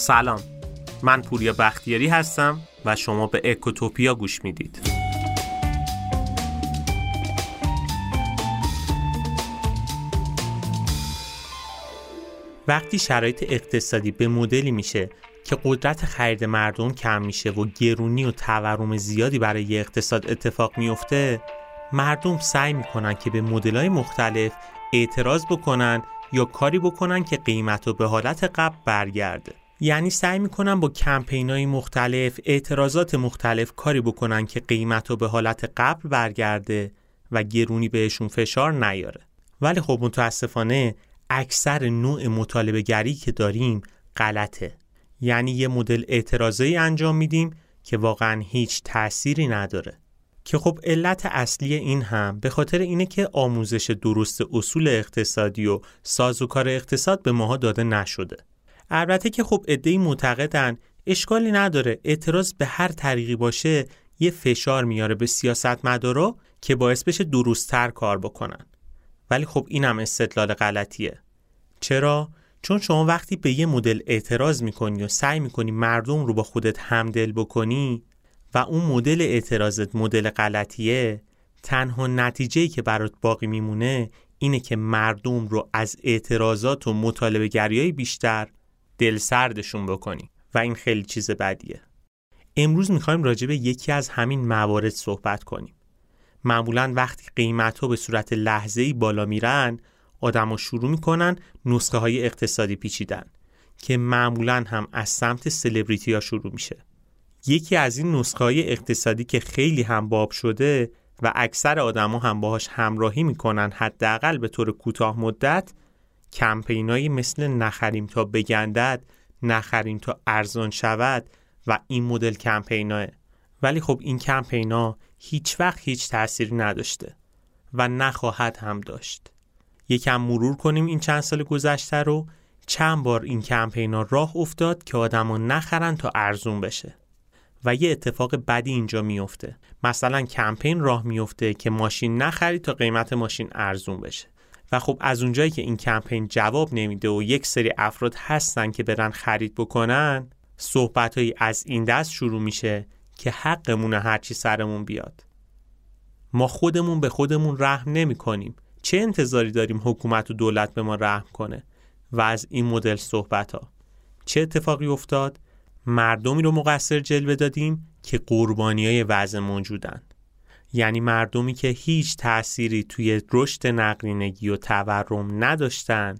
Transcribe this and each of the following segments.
سلام. من پوریا بختیاری هستم و شما به اکوتوپیا گوش می‌دید. وقتی شرایط اقتصادی به مدلی میشه که قدرت خرید مردم کم میشه و گرونی و تورم زیادی برای اقتصاد اتفاق میفته مردم سعی می‌کنن که به مدلای مختلف اعتراض بکنن یا کاری بکنن که قیمت رو به حالت قبل برگرده. یعنی سعی می‌کنن با کمپین های مختلف اعتراضات مختلف کاری بکنن که قیمت رو به حالت قبل برگرده و گرونی بهشون فشار نیاره. ولی خب متاسفانه اکثر نوع مطالبه گری که داریم غلطه. یعنی یه مدل اعتراضی انجام میدیم که واقعا هیچ تأثیری نداره. که خب علت اصلی این هم به خاطر اینه که آموزش درست اصول اقتصادی و سازوکار اقتصاد به ماها داده نشده. البته که خب عده‌ای معتقدن. اشکالی نداره. اعتراض به هر طریقی باشه یه فشار میاره به سیاستمدارا که باعث بشه درستتر کار بکنن. ولی خب اینم استدلال غلطیه. چرا؟ چون شما وقتی به یه مدل اعتراض می‌کنی و سعی می‌کنی مردم رو با خودت همدل بکنی و اون مدل اعتراضت مدل غلطیه تنها نتیجه‌ای که برات باقی میمونه اینه که مردم رو از اعتراضات و مطالبه گریای بیشتر دل سردشون بکنی. و این خیلی چیز بدیه. امروز می‌خوایم راجع به یکی از همین موارد صحبت کنیم. معمولا وقتی قیمت ها به صورت لحظه بالا میرن آدما شروع می‌کنن نسخه های اقتصادی پیچیدن که معمولا هم از سمت سلبریتی ها شروع میشه. یکی از این نسخه های اقتصادی که خیلی هم باب شده و اکثر آدما هم باهاش همراهی می‌کنن حداقل به طور کوتاه مدت کمپینایی مثل نخریم تا بگندد نخریم تا ارزان شود و این مدل کمپیناه. ولی خب این کمپینا هیچ وقت هیچ تأثیری نداشته و نخواهد هم داشت. یکم مرور کنیم این چند سال گذشته رو. چند بار این کمپینا راه افتاد که آدما نخرن تا ارزون بشه. و یه اتفاق بدی اینجا میفته. مثلا کمپین راه میفته که ماشین نخرید تا قیمت ماشین ارزون بشه. و خب از اونجایی که این کمپین جواب نمیده و یک سری افراد هستن که برن خرید بکنن صحبتهایی از این دست شروع میشه که حقمون هرچی سرمون بیاد. ما خودمون به خودمون رحم نمی کنیم چه انتظاری داریم حکومت و دولت به ما رحم کنه؟ و از این مدل صحبت ها چه اتفاقی افتاد؟ مردمی رو مقصر جلوه دادیم که قربانی های وضع موجودن. یعنی مردمی که هیچ تأثیری توی رشد نقدینگی و تورم نداشتن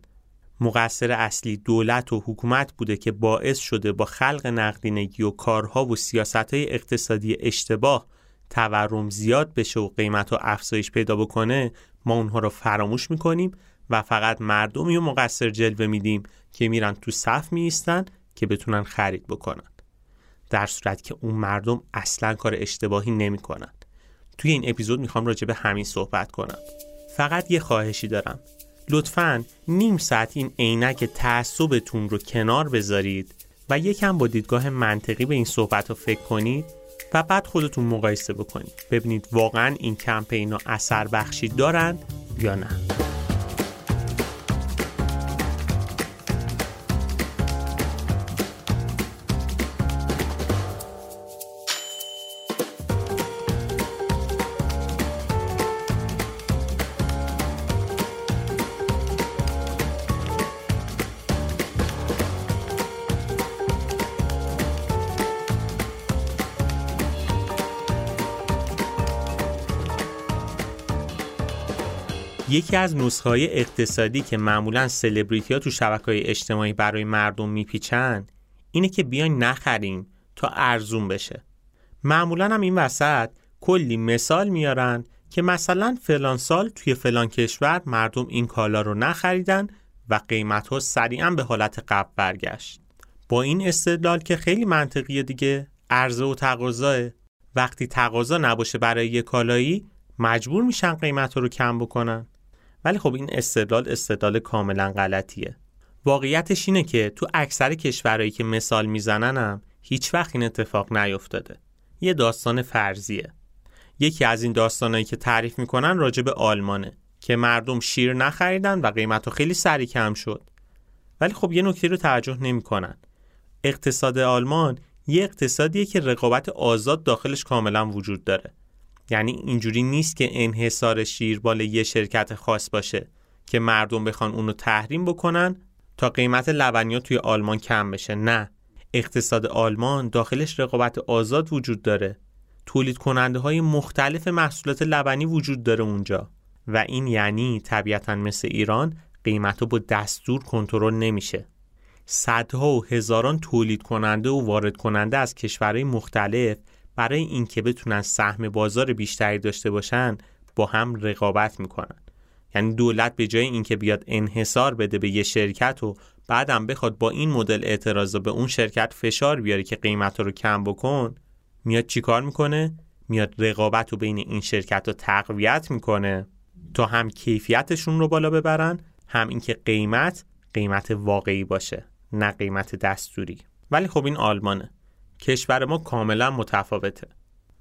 مقصر اصلی دولت و حکومت بوده که باعث شده با خلق نقدینگی و کارها و سیاست های اقتصادی اشتباه تورم زیاد بشه و قیمت و افزایش پیدا بکنه ما اونها رو فراموش می‌کنیم و فقط مردمی و مقصر جلوه میدیم که میرن تو صف میستن که بتونن خرید بکنن. در صورت که اون مردم اصلا کار اشتباهی نمی‌کنن. توی این اپیزود می‌خوام راجع به همین صحبت کنم. فقط یه خواهشی دارم. لطفا نیم ساعت این عینک تعصبتون رو کنار بذارید و یکم با دیدگاه منطقی به این صحبت رو فکر کنید و بعد خودتون مقایسه بکنید. ببینید واقعا این کمپین ها اثر بخشی دارن یا نه. یکی از نسخه های اقتصادی که معمولا سلبریتی ها تو شبکه های اجتماعی برای مردم میپیچن اینه که بیاین نخریم تا ارزون بشه. معمولا هم این وسط کلی مثال میارن که مثلا فلان سال توی فلان کشور مردم این کالا رو نخریدن و قیمت ها سریعا به حالت قبل برگشت. با این استدلال که خیلی منطقیه دیگه عرضه و تقاضا وقتی تقاضا نباشه برای یه کالایی مجبور میشن قیمت رو کم بکنن. ولی خب این استدلال استدلال کاملا غلطیه. واقعیتش اینه که تو اکثر کشورهایی که مثال میزننم هیچ وقت این اتفاق نیفتاده. یه داستان فرضیه. یکی از این داستانهایی که تعریف می‌کنن راجع به آلمانه که مردم شیر نخریدن و قیمت خیلی سریع کم شد. ولی خب یه نکته رو توجه نمی‌کنن. اقتصاد آلمان یه اقتصادیه که رقابت آزاد داخلش کاملا وجود داره. یعنی اینجوری نیست که انحصار شیربال یه شرکت خاص باشه که مردم بخوان اونو تحریم بکنن تا قیمت لبنیات توی آلمان کم بشه. نه اقتصاد آلمان داخلش رقابت آزاد وجود داره. تولید کننده های مختلف محصولات لبنی وجود داره اونجا. و این یعنی طبیعتا مثل ایران قیمت با دستور کنترل نمیشه. صدها و هزاران تولید کننده و وارد کننده از کشورهای مختلف برای اینکه بتونن سهم بازار بیشتری داشته باشن با هم رقابت می‌کنن. یعنی دولت به جای اینکه بیاد انحصار بده به یه شرکت و بعدم بخواد با این مدل اعتراض به اون شرکت فشار بیاره که قیمت رو کم بکن میاد چیکار می‌کنه؟ میاد رقابت رو بین این شرکت رو تقویت می‌کنه تا هم کیفیتشون رو بالا ببرن هم اینکه قیمت قیمت واقعی باشه نه قیمت دستوری. ولی خب این آلمانه. کشور ما کاملا متفاوته.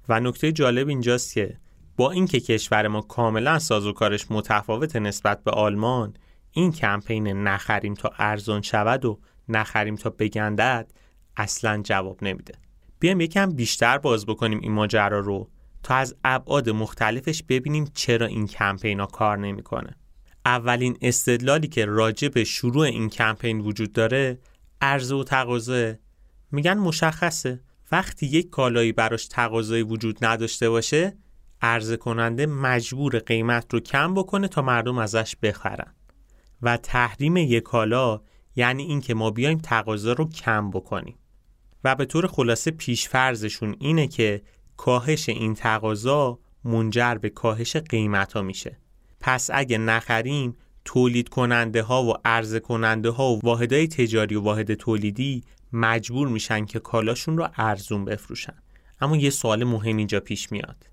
و نکته جالب اینجاست که با اینکه کشور ما کاملا سازوکارش متفاوت نسبت به آلمان این کمپین نخریم تا ارزان شود و نخریم تا بگندد اصلا جواب نمیده. بیایم یکم بیشتر باز بکنیم این ماجرا رو تا از ابعاد مختلفش ببینیم چرا این کمپین ها کار نمی‌کنه. اولین استدلالی که راجع به شروع این کمپین وجود داره عرضه و تقاضا میگن مشخصه. وقتی یک کالایی براش تقاضایی وجود نداشته باشه عرضه کننده مجبور قیمت رو کم بکنه تا مردم ازش بخرن. و تحریم یک کالا یعنی اینکه ما بیایم تقاضا رو کم بکنیم. و به طور خلاصه پیشفرزشون اینه که کاهش این تقاضا منجر به کاهش قیمت ها میشه. پس اگه نخریم تولید کننده ها و عرضه کننده ها و واحدهای تجاری و واحد تولیدی مجبور میشن که کالاشون رو ارزون بفروشن. اما یه سوال مهم اینجا پیش میاد.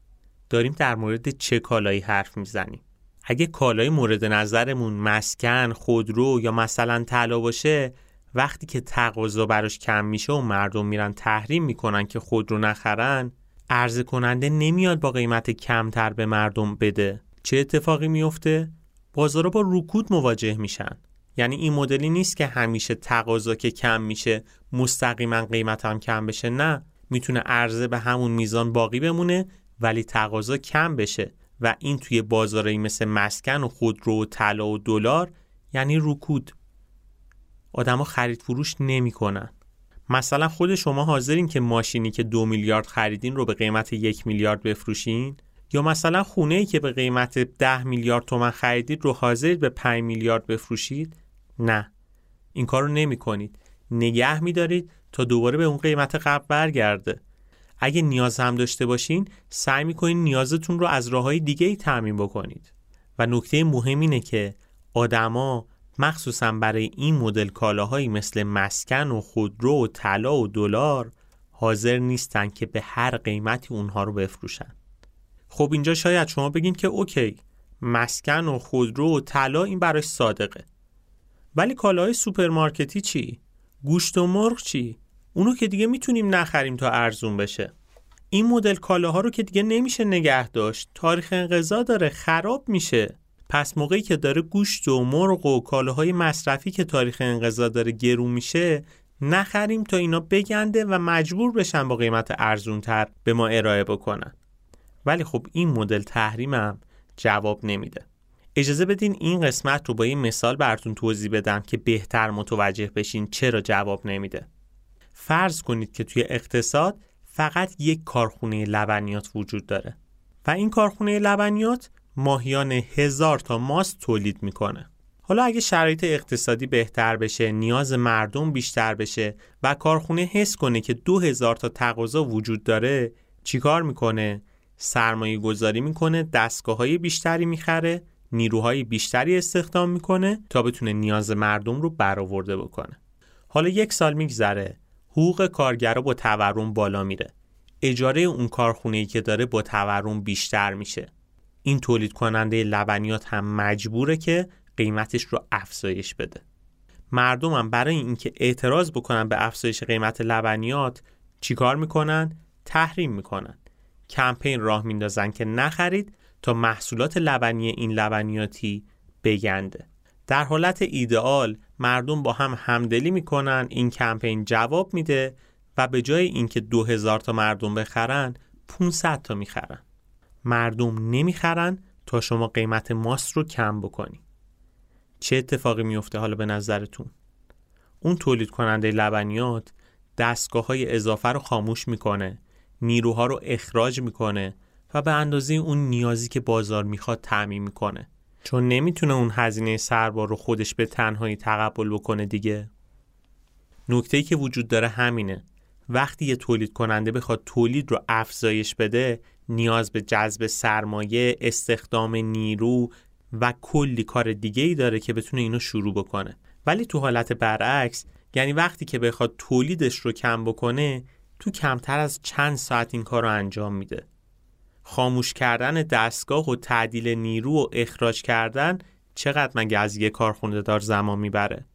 داریم در مورد چه کالایی حرف می‌زنیم؟ اگه کالای مورد نظرمون مسکن، خودرو یا مثلا طلا باشه وقتی که تقاضا براش کم میشه و مردم میرن تحریم می‌کنن که خودرو نخرن عرضه کننده نمیاد با قیمت کمتر به مردم بده. چه اتفاقی میفته؟ بازارا با رکود مواجه میشن. یعنی این مدلی نیست که همیشه تقاضا که کم میشه مستقیما قیمت هم کم بشه. نه می‌تونه عرضه به همون میزان باقی بمونه ولی تقاضا کم بشه و این توی بازارهایی مثل مسکن و خودرو و طلا و دلار یعنی رکود. آدما خرید فروش نمی‌کنن. مثلا خود شما حاضرین که ماشینی که دو میلیارد خریدین رو به قیمت یک میلیارد بفروشین؟ یا مثلا خونه ای که به قیمت ده میلیارد تومن خریدید رو حاضرید به 5 میلیارد بفروشید؟ نه. این کار رو نمی کنید نگه میدارید تا دوباره به اون قیمت قبل برگرده. اگه نیاز هم داشته باشین سعی می‌کنین نیازتون رو از راه های دیگه ای تعمین بکنید. و نکته مهم اینه که آدما مخصوصا برای این مدل کالاهایی مثل مسکن و خودرو و طلا و دلار حاضر نیستن که به هر قیمتی اونها رو بفروشن. خب اینجا شاید شما بگین که OK مسکن و خودرو و طلا این براش صادقه. ولی کالاهای سوپرمارکتی چی؟ گوشت و مرغ چی؟ اونو که دیگه می‌تونیم نخریم تا ارزون بشه. این مدل کالاها رو که دیگه نمیشه نگه داشت. تاریخ انقضا داره خراب میشه. پس موقعی که داره گوشت و مرغ و کالاهای مصرفی که تاریخ انقضا داره گرون میشه نخریم تا اینا بگنده و مجبور بشن با قیمت ارزونتر به ما ارائه بکنن. ولی خب این مدل تحریمم جواب نمیده. اجازه بدین این قسمت رو با این مثال براتون توضیح بدم که بهتر متوجه بشین چرا جواب نمیده. فرض کنید که توی اقتصاد فقط یک کارخونه لبنیات وجود داره و این کارخونه لبنیات ماهیانه هزار تا ماست تولید می‌کنه. حالا اگه شرایط اقتصادی بهتر بشه نیاز مردم بیشتر بشه و کارخونه حس کنه که دو هزار تا تقاضا وجود داره چیکار می‌کنه؟ سرمایه گذاری می‌کنه دستگاه های بیشتری می‌خره نیروهای بیشتری استخدام می‌کنه تا بتونه نیاز مردم رو برآورده بکنه. حالا یک سال میگذره حقوق کارگرا با تورم بالا میره. اجاره اون کارخونه که داره با تورم بیشتر میشه. این تولید کننده لبنیات هم مجبوره که قیمتش رو افزایش بده. مردم هم برای اینکه اعتراض بکنن به افزایش قیمت لبنیات چیکار می‌کنن؟ تحریم می‌کنن. کمپین راه میندازن که نخرید تا محصولات لبنی این لبنیاتی بگنده. در حالت ایدئال مردم با هم همدلی می‌کنن این کمپین جواب میده و به جای اینکه 2000 تا مردم بخرن 500 تا می‌خرن. مردم نمی‌خرن تا شما قیمت ماست رو کم بکنی. چه اتفاقی میفته حالا به نظرتون؟ اون تولید کننده لبنیات دستگاه های اضافه رو خاموش می‌کنه نیروها رو اخراج می‌کنه و به اندازه اون نیازی که بازار می‌خواد تعمین می‌کنه. چون نمی‌تونه اون هزینه سربار رو خودش به تنهایی تقبل بکنه دیگه. نکته ای که وجود داره همینه. وقتی یه تولید کننده بخواد تولید رو افزایش بده نیاز به جذب سرمایه، استخدام نیرو و کلی کار دیگه ای داره که بتونه اینو شروع بکنه. ولی تو حالت برعکس یعنی وقتی که بخواد تولیدش رو کم بکنه تو کمتر از چند ساعت این کار رو انجام میده. خاموش کردن دستگاه و تعدیل نیرو و اخراج کردن چقدر مگه از یه کارخونه دار زمان می‌بره؟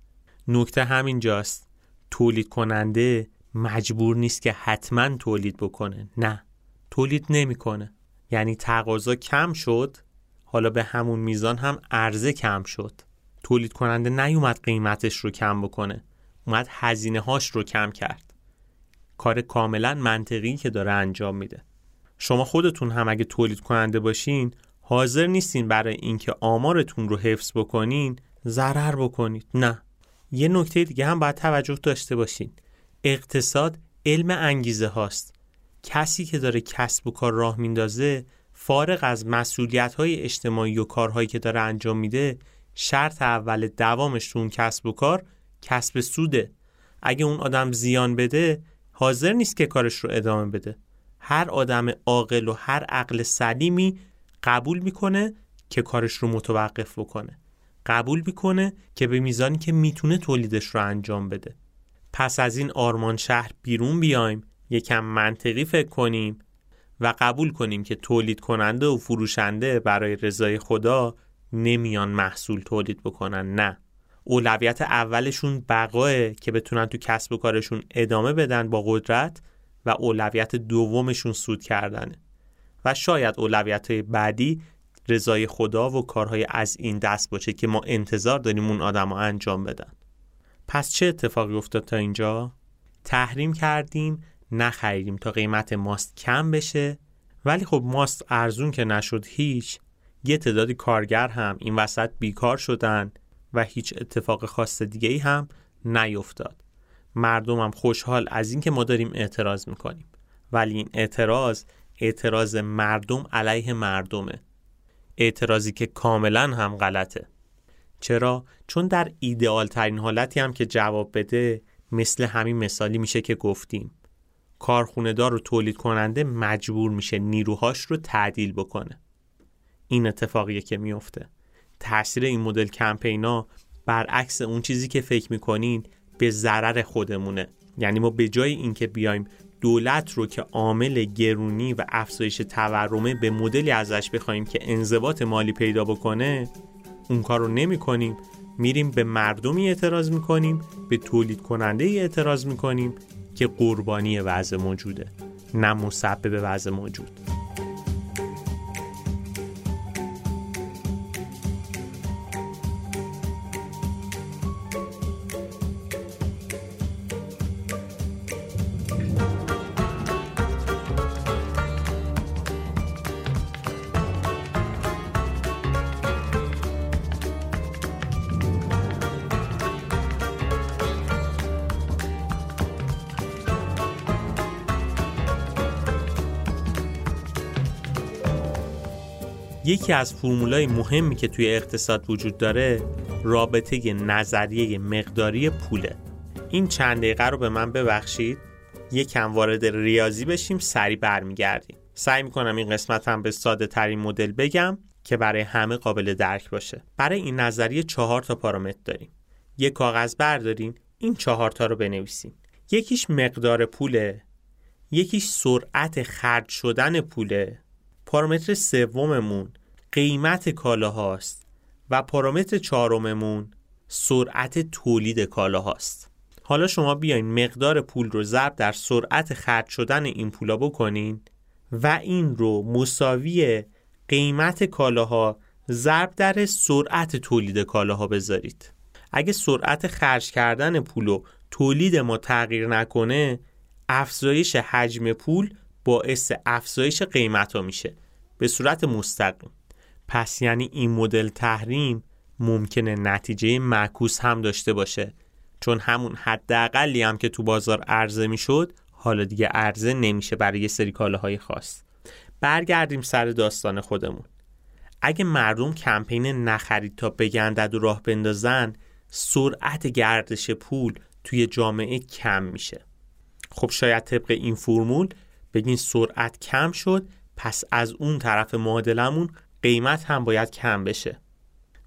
نکته همین جاست تولید کننده مجبور نیست که حتما تولید بکنه. نه تولید نمی‌کنه. یعنی تقاضا کم شد حالا به همون میزان هم عرضه کم شد. تولید کننده نیومد قیمتش رو کم بکنه اومد هزینه هاش رو کم کرد. کار کاملا منطقی که داره انجام میده. شما خودتون هم اگه تولید کننده باشین حاضر نیستین برای اینکه آمارتون رو حفظ بکنین ضرر بکنید. نه. یه نکته دیگه هم باید توجه داشته باشین. اقتصاد علم انگیزه هاست. کسی که داره کسب و کار راه میندازه فارغ از مسئولیت های اجتماعی و کارهایی که داره انجام میده شرط اول دوامش تو اون کسب و کار کسب سوده. اگه اون آدم زیان بده حاضر نیست که کارش رو ادامه بده. هر آدم عاقل و هر عقل سلیمی قبول می‌کنه که کارش رو متوقف بکنه. قبول می‌کنه که به میزانی که می‌تونه تولیدش رو انجام بده. پس از این آرمان شهر بیرون بیایم یکم منطقی فکر کنیم و قبول کنیم که تولید کننده و فروشنده برای رضای خدا نمیان محصول تولید بکنن نه. اولویت اولشون بقاه که بتونن تو کسب و کارشون ادامه بدن با قدرت و اولویت دومشون سود کردنه. و شاید اولویت بعدی رضای خدا و کارهای از این دست باشه که ما انتظار داریم اون آدم ها انجام بدن. پس چه اتفاقی افتاد تا اینجا؟ تحریم کردیم نخریدیم تا قیمت ماست کم بشه. ولی خب ماست ارزون که نشد هیچ. یه تعدادی کارگر هم این وسط بیکار شدن و هیچ اتفاق خاص دیگه ای هم نیفتاد. مردم هم خوشحال از اینکه ما داریم اعتراض می‌کنیم. ولی این اعتراض اعتراض مردم علیه مردمه. اعتراضی که کاملا هم غلطه. چرا؟ چون در ایدئال ترین حالتی هم که جواب بده مثل همین مثالی میشه که گفتیم. کارخونه دار و تولید کننده مجبور میشه نیروهاش رو تعدیل بکنه. این اتفاقیه که میفته تاثیر این مدل کمپینا برعکس اون چیزی که فکر می‌کنین به ضرر خودمونه. یعنی ما به جای اینکه بیایم دولت رو که عامل گرونی و افزایش تورمه به مدلی ازش بخوایم که انضباط مالی پیدا بکنه اون کار رو نمی کنیم میریم به مردمی اعتراض می‌کنیم به تولید کننده اعتراض می‌کنیم که قربانی وضع موجوده نه مسبب وضع موجود. یکی از فرمولای مهمی که توی اقتصاد وجود داره رابطه نظریه مقداری پوله. این چند دقیقه رو به من ببخشید. یکم وارد ریاضی بشیم سری برمیگردیم. سعی می‌کنم این قسمت هم به ساده ترین مدل بگم که برای همه قابل درک باشه. برای این نظریه چهار تا پارامتر داریم. یک کاغذ بردارین این چهار تا رو بنویسیم یکیش مقدار پوله یکیش سرعت خرج شدن پوله. پارامتر سوممون قیمت کالاهاست و پارامتر چهارممون سرعت تولید کالاهاست. حالا شما بیاین مقدار پول رو ضرب در سرعت خرج شدن این پولا بکنین و این رو مساوی قیمت کالاها ضرب در سرعت تولید کالاها بذارید. اگه سرعت خرج کردن پول و تولید ما تغییر نکنه افزایش حجم پول باعث افزایش قیمت ها میشه. به صورت مستقیم. پس یعنی این مدل تحریم ممکنه نتیجه معکوس هم داشته باشه. چون همون حداقلی هم که تو بازار عرضه می‌شد حالا دیگه عرضه نمیشه برای یه سری کالاهای خاص. برگردیم سر داستان خودمون. اگه مردم کمپین نخرید تا بگندد و راه بندازن سرعت گردش پول توی جامعه کم میشه. خب شاید طبق این فرمول بگین سرعت کم شد پس از اون طرف معادلمون قیمت هم باید کم بشه.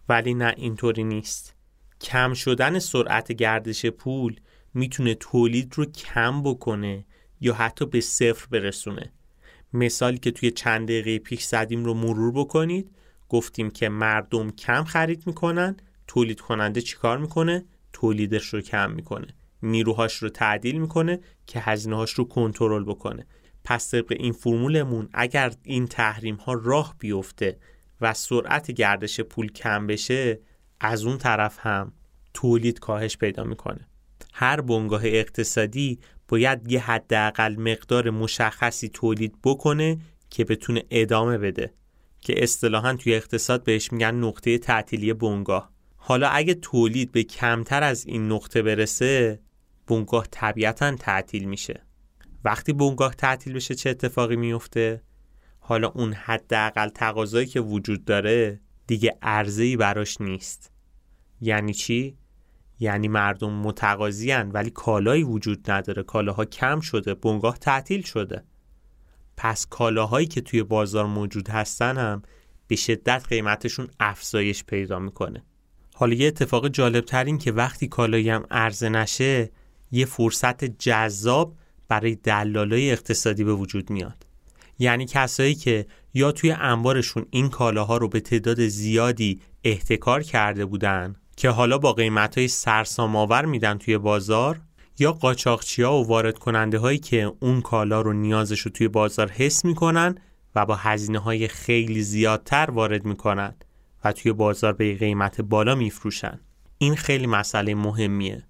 ولی نه اینطوری نیست. کم شدن سرعت گردش پول می‌تونه تولید رو کم بکنه یا حتی به صفر برسونه. مثالی که توی چند دقیقه پیش زدیم رو مرور بکنید. گفتیم که مردم کم خرید می‌کنن تولید کننده چیکار می‌کنه؟ تولیدش رو کم می‌کنه. نیروهاش رو تعدیل می‌کنه که هزینه رو کنترل بکنه. پس طبق این فرمولمون اگر این تحریم ها راه بیفته و سرعت گردش پول کم بشه از اون طرف هم تولید کاهش پیدا می‌کنه. هر بنگاه اقتصادی باید یه حداقل مقدار مشخصی تولید بکنه که بتونه ادامه بده که اصطلاحا توی اقتصاد بهش میگن نقطه تعطیلی بنگاه. حالا اگه تولید به کمتر از این نقطه برسه بنگاه طبیعتا تعطیل میشه. وقتی بنگاه تعطیل بشه چه اتفاقی میفته؟ حالا اون حداقل تقاضایی که وجود داره دیگه ارزه‌ای براش نیست. یعنی چی؟ یعنی مردم متقاضیان ولی کالایی وجود نداره. کالاها کم شده بنگاه تعطیل شده. پس کالاهایی که توی بازار موجود هستن هم به شدت قیمتشون افزایش پیدا می‌کنه. حالا یه اتفاق جالب تر این که وقتی کالایی هم عرضه نشه یه فرصت جذاب برای دلالای اقتصادی به وجود میاد. یعنی کسایی که یا توی انبارشون این کالاها رو به تعداد زیادی احتکار کرده بودن که حالا با قیمت های سرسام آور میدن توی بازار یا قاچاقچی ها و وارد کننده هایی که اون کالا رو نیازش رو توی بازار حس می‌کنن و با هزینه های خیلی زیادتر وارد می‌کنن و توی بازار به قیمت بالا میفروشن. این خیلی مسئله مهمیه.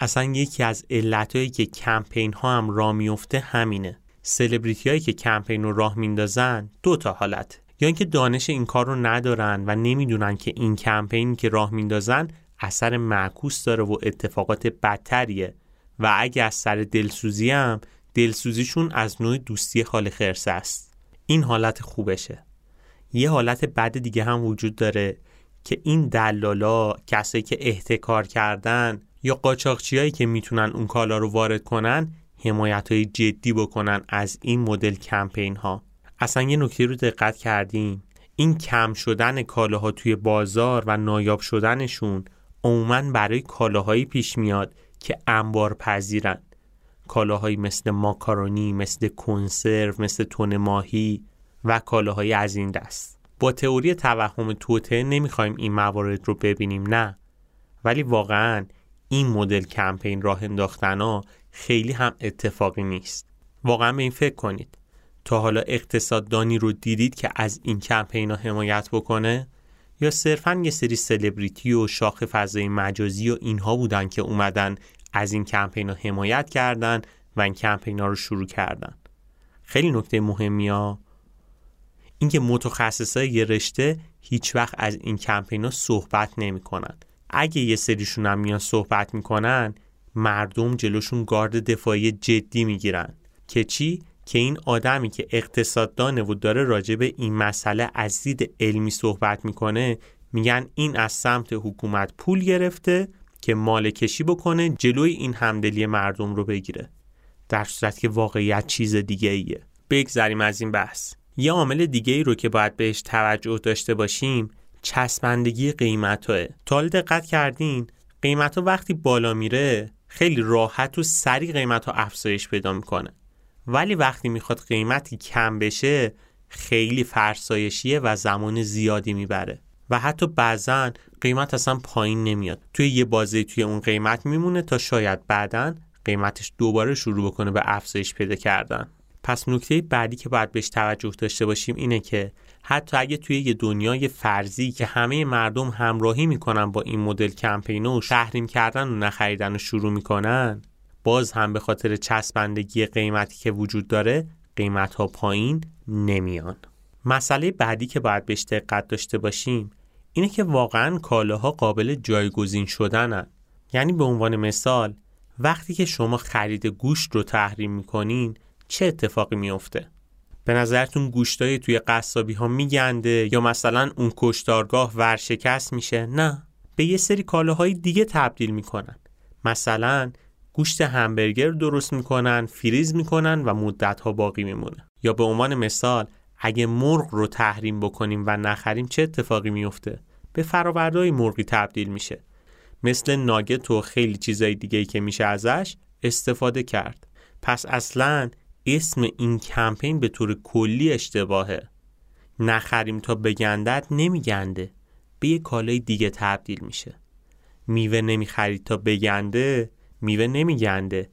اصلا یکی از علتهایی که کمپین ها هم راه میفته همینه. سلبریتی هایی که کمپین رو راه میندازن دو تا حالت. یا اینکه دانش این کار رو ندارن و نمی‌دونن که این کمپینی که راه میندازن اثر معکوس داره و اتفاقات بدتریه. و اگه از سر دلسوزی هم دلسوزیشون از نوع دوستی خال خرسه است. این حالت خوبشه. یه حالت بد دیگه هم وجود داره که این دلالا کسایی که احتکار کردن یا قاچاقچیایی که می‌تونن اون کالا رو وارد کنن حمایت های جدی بکنن از این مدل کمپین ها اصلا یه نکته رو دقت کردیم این کم شدن کالاها توی بازار و نایاب شدنشون عموما برای کالاهایی پیش میاد که انبار پذیرن کالاهایی مثل ماکارونی مثل کنسرو مثل تون ماهی و کالاهایی از این دست. با تئوری توهم توته نمی‌خوایم این موارد رو ببینیم نه. ولی واقعا این مدل کمپین راه انداختن خیلی هم اتفاقی نیست. واقعا به این فکر کنید. تا حالا اقتصاددانی رو دیدید که از این کمپین ها حمایت بکنه؟ یا صرفا یه سری سلبریتی و شاخ فضای مجازی و اینها بودن که اومدن از این کمپین ها حمایت کردن و این کمپین ها رو شروع کردن؟ خیلی نکته مهمی ها. اینکه متخصص های یه رشته هیچ وقت از این کمپین ها صحبت نمی کنن. اگه یه سریشون هم میان صحبت می‌کنن مردم جلوشون گارد دفاعی جدی می‌گیرن. که چی؟ که این آدمی که اقتصاددانه و داره راجع به این مسئله از دید علمی صحبت می‌کنه میگن این از سمت حکومت پول گرفته که مال کشی بکنه جلوی این همدلی مردم رو بگیره. در صورت که واقعیت چیز دیگه ایه. بگذریم از این بحث. یه عامل دیگه ای رو که باید بهش توجه داشته باشیم چسبندگی قیمت های تا دقت کردین؟ قیمت ها وقتی بالا میره خیلی راحت و سریع قیمت ها افزایش پیدا می‌کنه. ولی وقتی می‌خواد قیمتی کم بشه خیلی فرسایشیه و زمان زیادی می‌بره. و حتی بعضا قیمت اصلا پایین نمیاد. توی یه بازه توی اون قیمت میمونه تا شاید بعدا قیمتش دوباره شروع بکنه به افزایش پیدا کردن. پس نکته بعدی که باید بهش توجه داشته باشیم اینه که حتی اگه توی یه دنیای فرضی که همه مردم همراهی می‌کنن با این مدل کمپین و تحریم کردن و نخریدن و شروع می‌کنن باز هم به خاطر چسبندگی قیمتی که وجود داره قیمت ها پایین نمیان. مسئله بعدی که باید بهش دقت داشته باشیم اینه که واقعا کالاها قابل جایگزین شدنن. یعنی به عنوان مثال وقتی که شما خرید گوشت رو تحریم می‌کنین چه اتفاقی میفته به نظرتون گوشتای توی قصابی ها میگنده یا مثلا اون کشتارگاه ورشکست میشه؟ نه. به یه سری کالاهای دیگه تبدیل می‌کنن. مثلا گوشت همبرگر درست می‌کنن فریز می‌کنن و مدت ها باقی میمونه. یا به عنوان مثال اگه مرغ رو تحریم بکنیم و نخریم چه اتفاقی میفته به فرآوردهای مرغی تبدیل میشه. مثل ناگت و خیلی چیزای دیگه که میشه ازش استفاده کرد. پس اصلا اسم این کمپین به طور کلی اشتباهه. نخریم تا بگندد نمیگنده. به یه کالای دیگه تبدیل میشه. میوه نمی‌خرید تا بگنده میوه نمیگنده.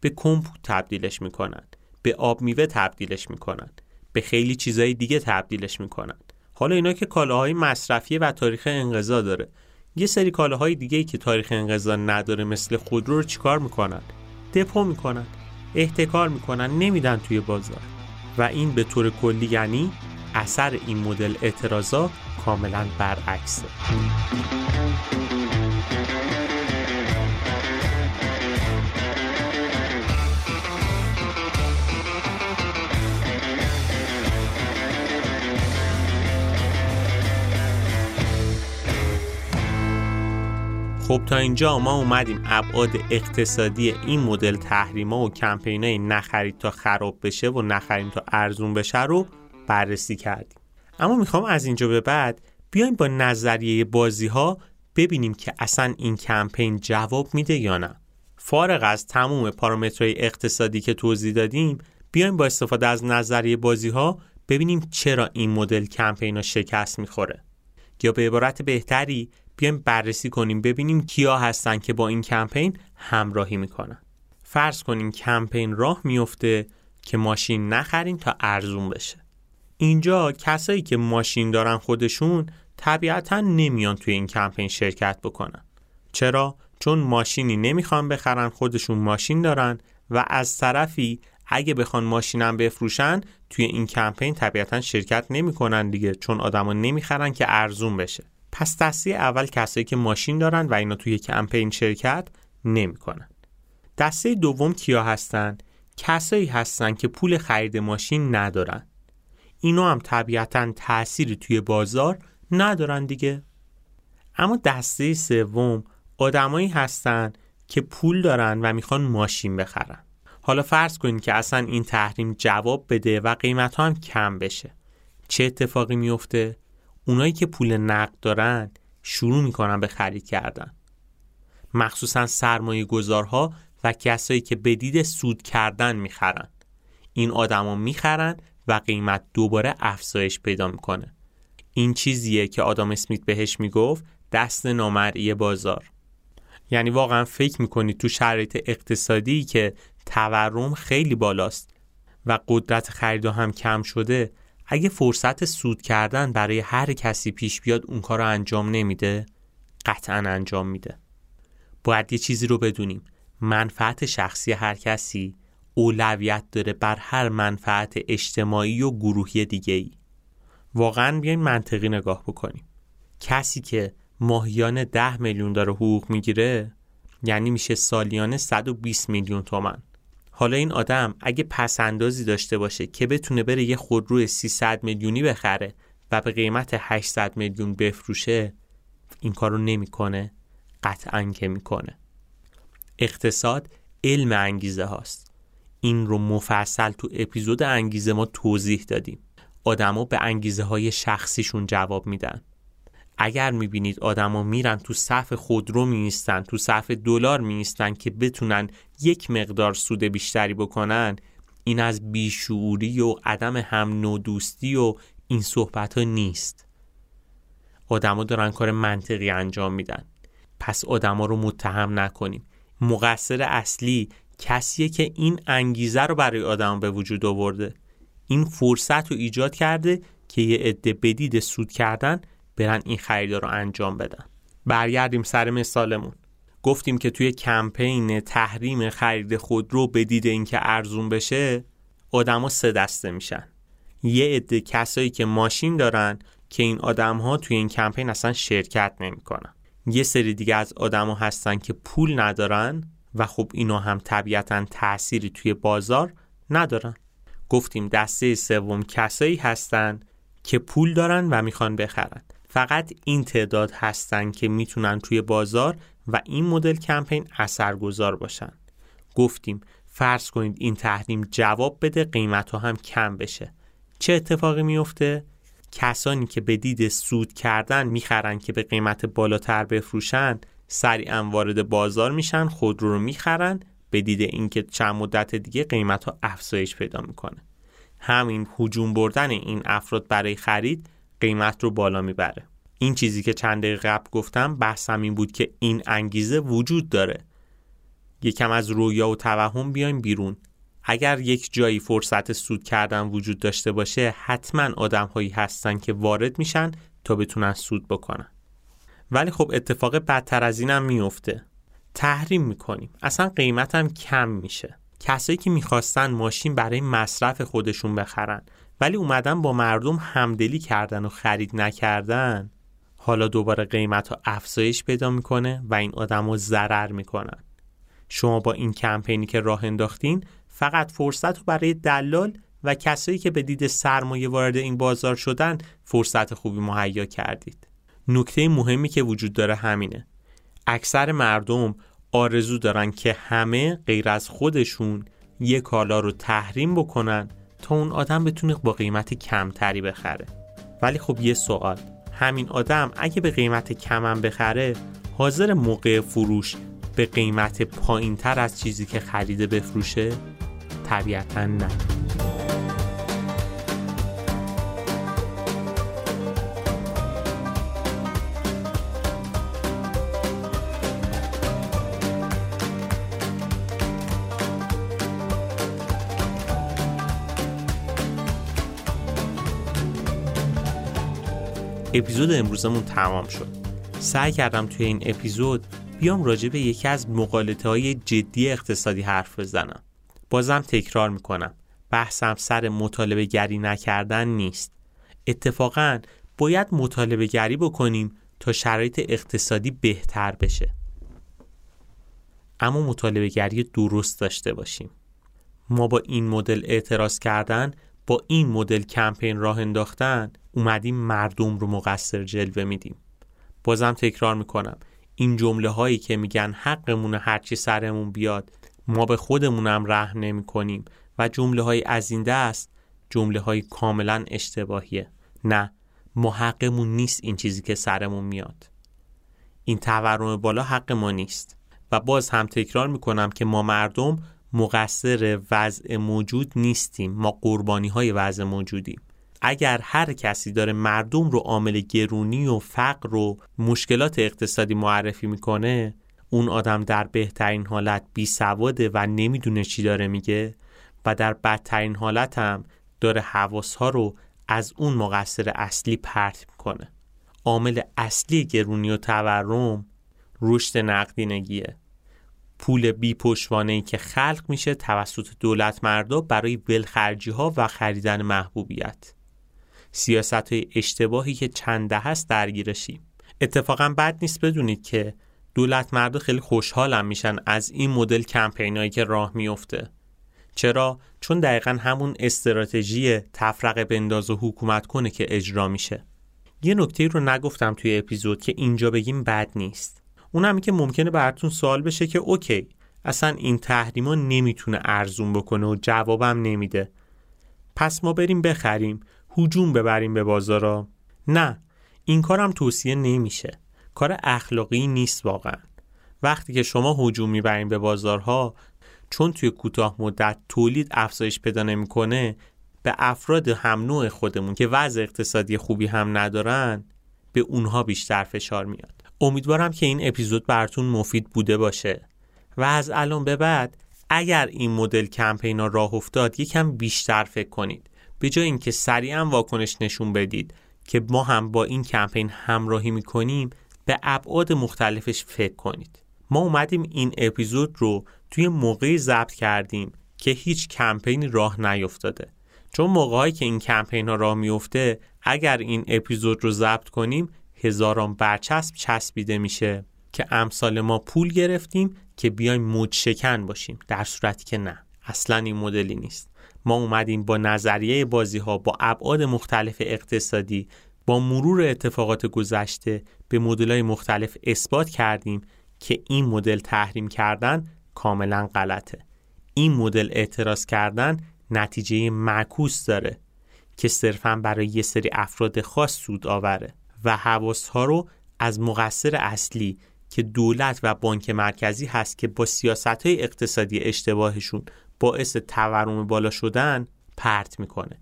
به کمپوت تبدیلش می‌کنن. به آب میوه تبدیلش می‌کنن. به خیلی چیزای دیگه تبدیلش می‌کنن. حالا اینا که کالاهای مصرفی و تاریخ انقضا داره. یه سری کالاهای دیگه که تاریخ انقضا نداره مثل خودرو رو چیکار می‌کنن؟ دپو می‌کنن. احتکار می‌کنن نمیدن توی بازار. و این به طور کلی یعنی اثر این مدل اعتراضا کاملا برعکسه. خب تا اینجا ما اومدیم ابعاد اقتصادی این مدل تحریما و کمپینای نخرید تا خراب بشه و نخریم تا ارزون بشه رو بررسی کردیم. اما می‌خوام از اینجا به بعد بیایم با نظریه بازی ها ببینیم که اصلا این کمپین جواب میده یا نه. فارغ از تموم پارامترهای اقتصادی که توضیح دادیم بیایم با استفاده از نظریه بازی ها ببینیم چرا این مدل کمپین شکست می‌خوره. یا به عبارت بهتری بیایم بررسی کنیم ببینیم کیا هستن که با این کمپین همراهی می‌کنن. فرض کنیم کمپین راه میفته که ماشین نخرین تا ارزون بشه. اینجا کسایی که ماشین دارن خودشون طبیعتا نمیان توی این کمپین شرکت بکنن. چرا؟ چون ماشینی نمی‌خوان بخرن خودشون ماشین دارن و از طرفی اگه بخوان ماشینم بفروشن توی این کمپین طبیعتا شرکت نمی‌کنن دیگه چون آدما نمی‌خرن که ارزون بشه. پس دسته اول کسایی که ماشین دارن و اینا توی کمپین شرکت نمی‌کنن. دسته دوم کیا هستن؟ کسایی هستن که پول خرید ماشین ندارن. اینا هم طبیعتا تأثیری توی بازار ندارن دیگه. اما دسته سوم آدمایی هستن که پول دارن و می‌خوان ماشین بخرن. حالا فرض کنید که اصلا این تحریم جواب بده و قیمت ها هم کم بشه. چه اتفاقی میفته؟ اونایی که پول نقد دارن شروع می‌کنن به خرید کردن. مخصوصا سرمایه گذارها و کسایی که به دید سود کردن می‌خرن. این آدما می‌خرن و قیمت دوباره افزایش پیدا می‌کنه. این چیزیه که آدم اسمیت بهش می‌گفت دست نامرئی بازار. یعنی واقعا فکر می‌کنید تو شرایط اقتصادی که تورم خیلی بالاست و قدرت خرید هم کم شده اگه فرصت سود کردن برای هر کسی پیش بیاد اون کار رو انجام نمیده قطعا انجام میده. باید یه چیزی رو بدونیم. منفعت شخصی هر کسی اولویت داره بر هر منفعت اجتماعی و گروهی دیگه ای واقعا بیاین منطقی نگاه بکنیم. کسی که ماهیانه ده میلیون داره حقوق می‌گیره یعنی میشه سالیانه 120 میلیون تومن حالا این آدم اگه پسندازی داشته باشه که بتونه بره یه خودرو 300 میلیونی بخره و به قیمت 800 میلیون بفروشه این کارو نمی‌کنه قطعا که می‌کنه. اقتصاد علم انگیزه هاست. این رو مفصل تو اپیزود انگیزه ما توضیح دادیم. آدما به انگیزه های شخصیشون جواب میدن. اگر می‌بینید آدما میرن تو صف خودرو میستن تو صف دلار میستن که بتونن یک مقدار سود بیشتری بکنن این از بیشعوری و عدم هم نودوستی و این صحبت ها نیست. آدما دارن کار منطقی انجام میدن. پس آدما رو متهم نکنیم. مقصر اصلی کسیه که این انگیزه رو برای آدم به وجود آورده. این فرصت رو ایجاد کرده که یه عده بدید سود کردن برن این خریدا رو انجام بدن. برگردیم سر مثالمون. گفتیم که توی کمپین تحریم خرید خودرو به دید اینکه ارزون بشه آدما سه دسته میشن. یه عده کسایی که ماشین دارن که این آدم ها توی این کمپین اصلا شرکت نمی‌کنن. یه سری دیگه از آدما هستن که پول ندارن و خب اینا هم طبیعتا تأثیری توی بازار ندارن. گفتیم دسته سوم کسایی هستن که پول دارن و می‌خوان بخرن. فقط این تعداد هستن که می‌تونن توی بازار و این مدل کمپین اثرگذار باشن. گفتیم فرض کنید این تحریم جواب بده قیمت ها هم کم بشه. چه اتفاقی میفته؟ کسانی که به دید سود کردن می‌خرن که به قیمت بالاتر بفروشن سریعا وارد بازار میشن خودرو رو می‌خرن به دید اینکه چند مدت دیگه قیمت ها افزایش پیدا می‌کنه. همین هجوم بردن این افراد برای خرید قیمت رو بالا می‌بره. این چیزی که چند دقیقه قبل گفتم بحثم این بود که این انگیزه وجود داره. یکم از رویا و توهم بیایم بیرون. اگر یک جایی فرصت سود کردن وجود داشته باشه حتما آدم هایی هستن که وارد میشن تا بتونن سود بکنن. ولی خب اتفاق بدتر از اینم میفته تحریم می‌کنیم. اصلا قیمتم کم میشه. کسایی که می‌خواستن ماشین برای مصرف خودشون بخرن ولی اومدن با مردم همدلی کردن و خرید نکردن. حالا دوباره قیمت ها افزایش پیدا می‌کنه و این آدم رو ضرر می‌کنن. شما با این کمپینی که راه انداختین فقط فرصت رو برای دلال و کسایی که به دید سرمایه وارد این بازار شدن فرصت خوبی مهیا کردید. نکته مهمی که وجود داره همینه. اکثر مردم آرزو دارن که همه غیر از خودشون یه کالا رو تحریم بکنن تا اون آدم بتونه با قیمت کمتری بخره. ولی خب یه سوال. همین آدم اگه به قیمت کمم بخره حاضر موقع فروش به قیمت پایین تر از چیزی که خریده بفروشه؟ طبیعتا نه. اپیزود امروزمون تمام شد. سعی کردم توی این اپیزود بیام راجع به یکی از مقالطه های جدی اقتصادی حرف بزنم. بازم تکرار می‌کنم. بحثم سر مطالبه گری نکردن نیست. اتفاقا باید مطالبه گری بکنیم تا شرایط اقتصادی بهتر بشه. اما مطالبه گری درست داشته باشیم. ما با این مدل اعتراض کردن با این مدل کمپین راه انداختن اومدیم مردم رو مقصر جلوه میدیم. بازم تکرار می‌کنم. این جمله هایی که میگن حقمون هرچی سرمون بیاد ما به خودمونم رحم نمی کنیم و جمله های از این دست جمله های کاملا اشتباهیه. نه ما حقمون نیست این چیزی که سرمون میاد. این تورم بالا حق ما نیست. و باز هم تکرار می‌کنم که ما مردم مقصر وضع موجود نیستیم. ما قربانی های وضع موجودیم. اگر هر کسی داره مردم رو عامل گرونی و فقر و مشکلات اقتصادی معرفی می‌کنه اون آدم در بهترین حالت بی سواده و نمی‌دونه چی داره میگه و در بدترین حالت هم داره حواس ها رو از اون مقصر اصلی پرت می‌کنه. عامل اصلی گرونی و تورم رشد نقدینگیه. پول بی ای که خلق میشه توسط دولت مردا برای ولخرجی ها و خریدن محبوبیت. سیاست های اشتباهی که چنده هست درگیرشیم. اتفاقا بد نیست بدونید که دولت مردا خیلی خوشحالم میشن از این مدل کمپینایی که راه میفته چرا؟ چون دقیقا همون استراتژی تفرقه بنداز و حکومت کنه که اجرا میشه. یه نکته رو نگفتم توی اپیزود که اینجا بگیم بد نیست. اونم که ممکنه براتون سوال بشه که اوکی اصلا این تحریما نمی‌تونه ارزون بکنه و جوابم نمیده. پس ما بریم بخریم هجوم ببریم به بازارا. نه این کارم توصیه نمیشه. کار اخلاقی نیست واقعا. وقتی که شما هجوم می‌برین به بازارها چون توی کوتاه مدت تولید افزایش پیدا نمی‌کنه به افراد هم نوع خودمون که وضع اقتصادی خوبی هم ندارن به اونها بیشتر فشار میاد. امیدوارم که این اپیزود براتون مفید بوده باشه. و از الان به بعد اگر این مدل کمپینا راه افتاد یکم بیشتر فکر کنید. به جای اینکه سریعا واکنش نشون بدید که ما هم با این کمپین همراهی می‌کنیم به ابعاد مختلفش فکر کنید. ما اومدیم این اپیزود رو توی موقعی ضبط کردیم که هیچ کمپینی راه نیفتاده. چون موقعی که این کمپین ها راه میفته اگر این اپیزود رو ضبط کنیم هزاران برچسب چسبیده میشه که امثال ما پول گرفتیم که بیایم موج شکن باشیم در صورتی که نه. اصلا این مدلی نیست. ما اومدیم با نظریه بازی ها با ابعاد مختلف اقتصادی با مرور اتفاقات گذشته به مدل مختلف اثبات کردیم که این مدل تحریم کردن کاملا غلطه. این مدل اعتراض کردن نتیجه معکوس داره که صرفا برای یه سری افراد خاص سود آوره. و حواس ها رو از مقصر اصلی که دولت و بانک مرکزی هست که با سیاست های اقتصادی اشتباهشون باعث تورم بالا شدن پرت می‌کنه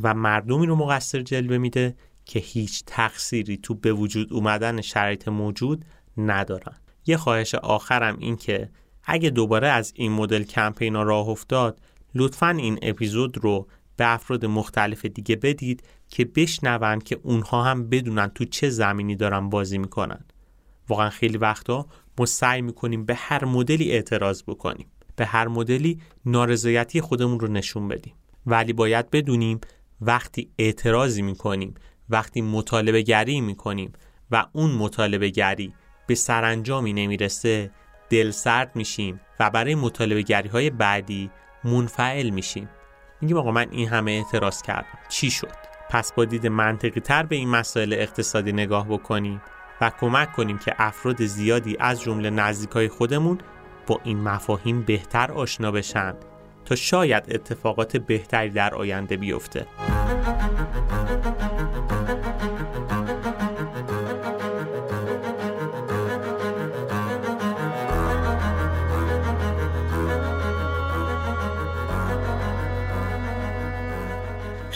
و مردمی رو مقصر جلوه میده که هیچ تقصیری تو به وجود اومدن شرایط موجود ندارن. یه خواهش آخرم این که اگه دوباره از این مدل کمپین راه افتاد لطفا این اپیزود رو به افراد مختلف دیگه بدید که بشنون که اونها هم بدونن تو چه زمینی دارن بازی می‌کنن. واقعا خیلی وقتا ما سعی می‌کنیم به هر مدلی اعتراض بکنیم. به هر مدلی نارضایتی خودمون رو نشون بدیم. ولی باید بدونیم وقتی اعتراضی می‌کنیم وقتی مطالبه گری می‌کنیم و اون مطالبه گری به سرانجامی نمی‌رسه دل سرد میشیم و برای مطالبه گری های بعدی منفعل میشیم. میگیم آقا من این همه اعتراض کردم. چی شد؟ پس با دید منطقی تر به این مسائل اقتصادی نگاه بکنیم و کمک کنیم که افراد زیادی از جمله نزدیکای خودمون با این مفاهیم بهتر آشنا بشن تا شاید اتفاقات بهتری در آینده بیفته.